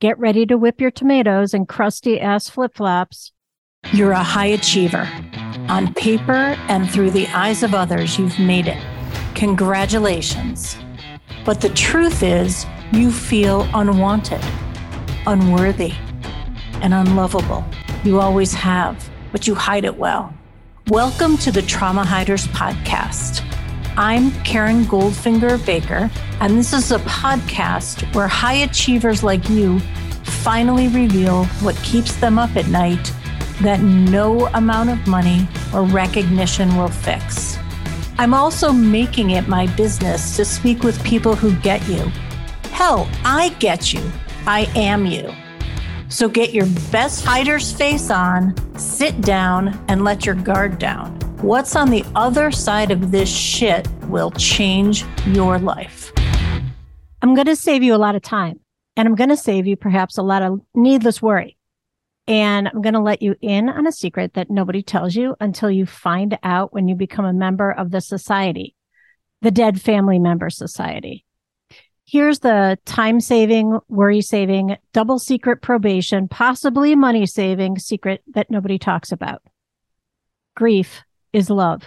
Get ready to whip your tomatoes and crusty ass flip flops. You're a high achiever. On paper and through the eyes of others, you've made it. Congratulations. But the truth is, you feel unwanted, unworthy, and unlovable. You always have, but you hide it well. Welcome to the Trauma Hiders Podcast. I'm Karen Goldfinger Baker, and this is a podcast where high achievers like you finally reveal what keeps them up at night that no amount of money or recognition will fix. I'm also making it my business to speak with people who get you. Hell, I get you. I am you. So get your best hider's face on, sit down, and let your guard down. What's on the other side of this shit will change your life. I'm going to save you a lot of time and I'm going to save you perhaps a lot of needless worry. And I'm going to let you in on a secret that nobody tells you until you find out when you become a member of the society, the Dead Family Member Society. Here's the time saving, worry saving, double secret probation, possibly money saving secret that nobody talks about. Grief is love.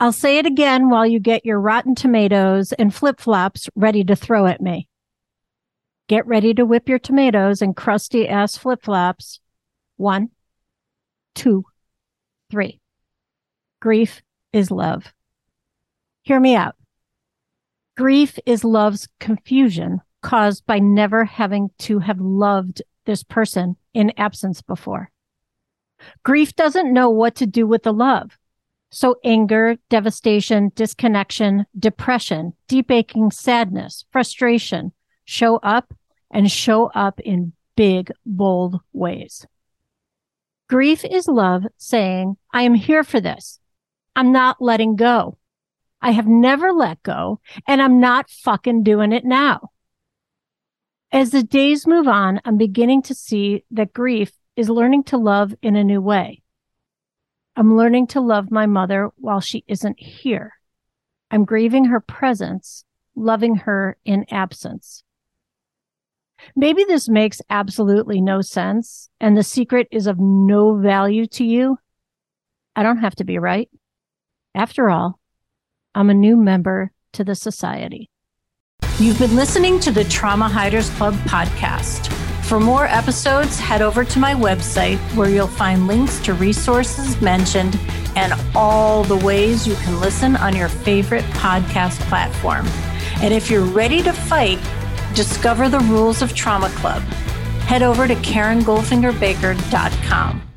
I'll say it again while you get your rotten tomatoes and flip flops ready to throw at me. Get ready to whip your tomatoes and crusty ass flip flops. One, two, three. Grief is love. Hear me out. Grief is love's confusion caused by never having to have loved this person in absence before. Grief doesn't know what to do with the love. So anger, devastation, disconnection, depression, deep aching sadness, frustration show up and show up in big, bold ways. Grief is love saying, I am here for this. I'm not letting go. I have never let go and I'm not fucking doing it now. As the days move on, I'm beginning to see that grief is learning to love in a new way. I'm learning to love my mother while she isn't here. I'm grieving her presence, loving her in absence. Maybe this makes absolutely no sense and the secret is of no value to you. I don't have to be right. After all, I'm a new member to the society. You've been listening to the Trauma Hiders Club podcast. For more episodes, head over to my website where you'll find links to resources mentioned and all the ways you can listen on your favorite podcast platform. And if you're ready to fight, discover the rules of Trauma Club. Head over to KarenGoldfingerBaker.com.